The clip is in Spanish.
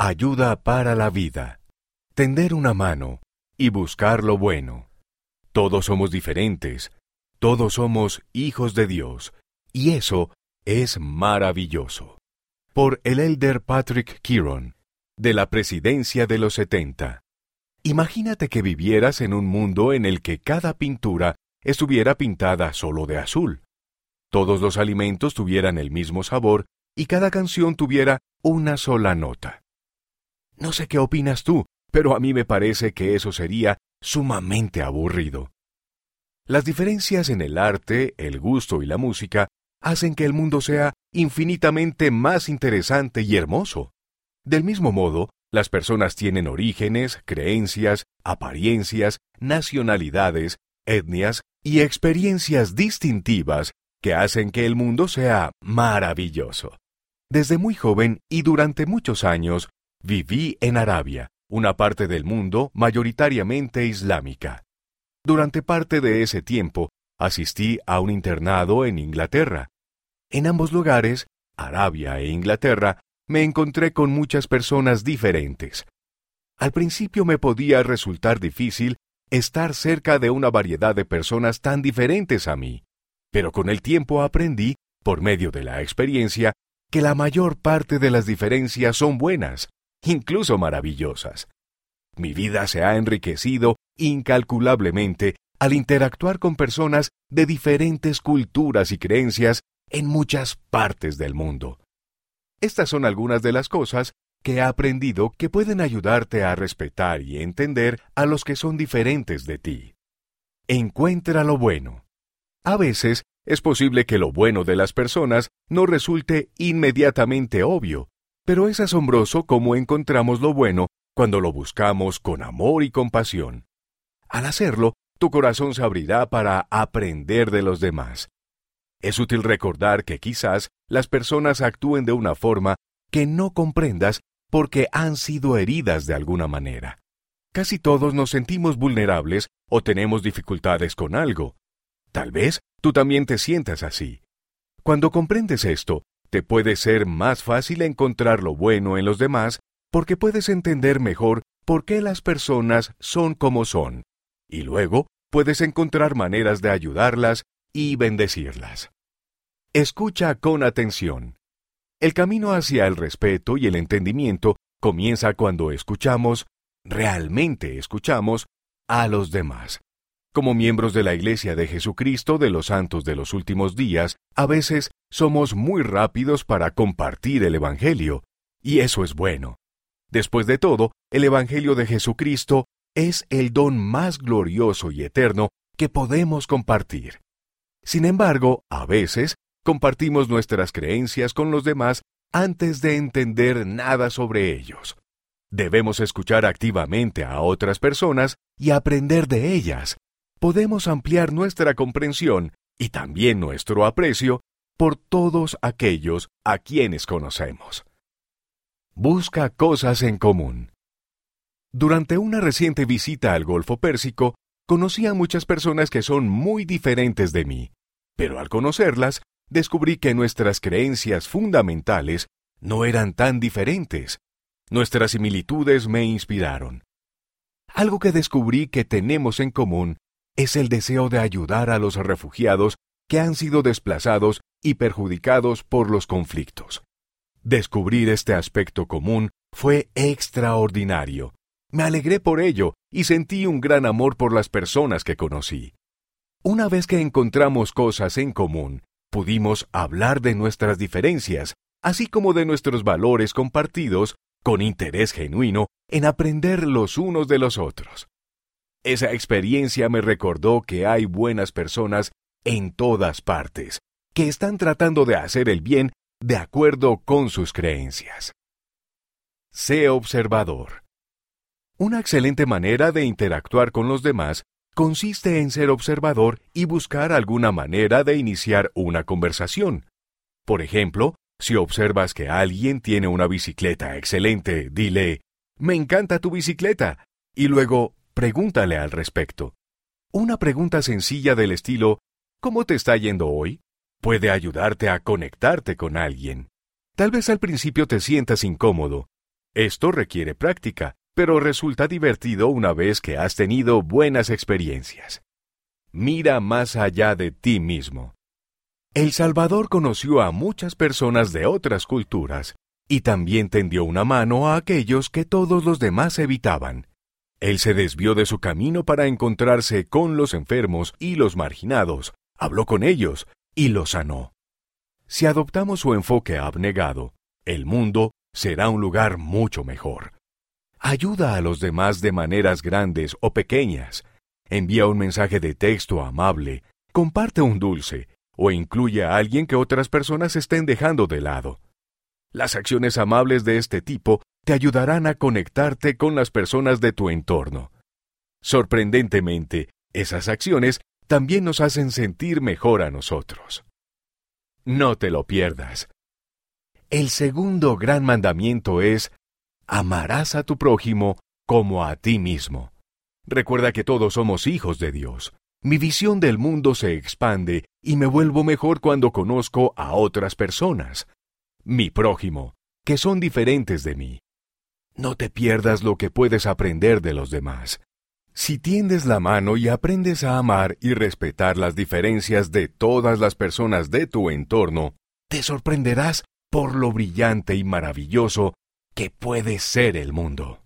ayuda para la vida, tender una mano y buscar lo bueno. Todos somos diferentes, todos somos hijos de Dios, y eso es maravilloso. Por el elder Patrick Kiron, de la presidencia de los 70. Imagínate que vivieras en un mundo en el que cada pintura estuviera pintada solo de azul. Todos los alimentos tuvieran el mismo sabor y cada canción tuviera una sola nota. No sé qué opinas tú, pero a mí me parece que eso sería sumamente aburrido. Las diferencias en el arte, el gusto y la música hacen que el mundo sea infinitamente más interesante y hermoso. Del mismo modo, las personas tienen orígenes, creencias, apariencias, nacionalidades, etnias y experiencias distintivas que hacen que el mundo sea maravilloso. Desde muy joven y durante muchos años viví en Arabia, una parte del mundo mayoritariamente islámica. Durante parte de ese tiempo asistí a un internado en Inglaterra. En ambos lugares, Arabia e Inglaterra, me encontré con muchas personas diferentes. Al principio me podía resultar difícil estar cerca de una variedad de personas tan diferentes a mí, pero con el tiempo aprendí, por medio de la experiencia, que la mayor parte de las diferencias son buenas, incluso maravillosas. Mi vida se ha enriquecido incalculablemente al interactuar con personas de diferentes culturas y creencias en muchas partes del mundo. Estas son algunas de las cosas que he aprendido que pueden ayudarte a respetar y entender a los que son diferentes de ti. Encuentra lo bueno. A veces es posible que lo bueno de las personas no resulte inmediatamente obvio, pero es asombroso cómo encontramos lo bueno cuando lo buscamos con amor y compasión. Al hacerlo, tu corazón se abrirá para aprender de los demás. Es útil recordar que quizás las personas actúen de una forma que no comprendas porque han sido heridas de alguna manera. Casi todos nos sentimos vulnerables o tenemos dificultades con algo. Tal vez tú también te sientas así. Cuando comprendes esto, te puede ser más fácil encontrar lo bueno en los demás porque puedes entender mejor por qué las personas son como son y luego puedes encontrar maneras de ayudarlas y bendecirlas. Escucha con atención. El camino hacia el respeto y el entendimiento comienza cuando escuchamos, realmente escuchamos, a los demás. Como miembros de la Iglesia de Jesucristo de los Santos de los Últimos Días, a veces somos muy rápidos para compartir el Evangelio, y eso es bueno. Después de todo, el Evangelio de Jesucristo es el don más glorioso y eterno que podemos compartir. Sin embargo, a veces compartimos nuestras creencias con los demás antes de entender nada sobre ellos. Debemos escuchar activamente a otras personas y aprender de ellas. Podemos ampliar nuestra comprensión y también nuestro aprecio por todos aquellos a quienes conocemos. Busca cosas en común. Durante una reciente visita al Golfo Pérsico, conocí a muchas personas que son muy diferentes de mí, pero al conocerlas, descubrí que nuestras creencias fundamentales no eran tan diferentes. Nuestras similitudes me inspiraron. Algo que descubrí que tenemos en común es el deseo de ayudar a los refugiados que han sido desplazados y perjudicados por los conflictos. Descubrir este aspecto común fue extraordinario me alegré por ello y sentí un gran amor por las personas que conocí. Una vez que encontramos cosas en común, pudimos hablar de nuestras diferencias, así como de nuestros valores compartidos, con interés genuino en aprender los unos de los otros. Esa experiencia me recordó que hay buenas personas en todas partes, que están tratando de hacer el bien de acuerdo con sus creencias. Sé observador. Una excelente manera de interactuar con los demás consiste en ser observador y buscar alguna manera de iniciar una conversación. Por ejemplo, si observas que alguien tiene una bicicleta excelente, dile, me encanta tu bicicleta, y luego pregúntale al respecto. Una pregunta sencilla del estilo, ¿cómo te está yendo hoy? puede ayudarte a conectarte con alguien. Tal vez al principio te sientas incómodo, Esto requiere práctica, pero resulta divertido una vez que has tenido buenas experiencias. Mira más allá de ti mismo. El Salvador conoció a muchas personas de otras culturas y también tendió una mano a aquellos que todos los demás evitaban. Él se desvió de su camino para encontrarse con los enfermos y los marginados, habló con ellos y los sanó. Si adoptamos su enfoque abnegado, el mundo será un lugar mucho mejor. Ayuda a los demás de maneras grandes o pequeñas. Envía un mensaje de texto amable, comparte un dulce o incluye a alguien que otras personas estén dejando de lado. Las acciones amables de este tipo te ayudarán a conectarte con las personas de tu entorno. Sorprendentemente, esas acciones también nos hacen sentir mejor a nosotros. No te lo pierdas. El segundo gran mandamiento es, amarás a tu prójimo como a ti mismo. Recuerda que todos somos hijos de Dios. Mi visión del mundo se expande y me vuelvo mejor cuando conozco a otras personas mi prójimo, que son diferentes de mí. No te pierdas lo que puedes aprender de los demás. Si tiendes la mano y aprendes a amar y respetar las diferencias de todas las personas de tu entorno, te sorprenderás por lo brillante y maravilloso que puede ser el mundo.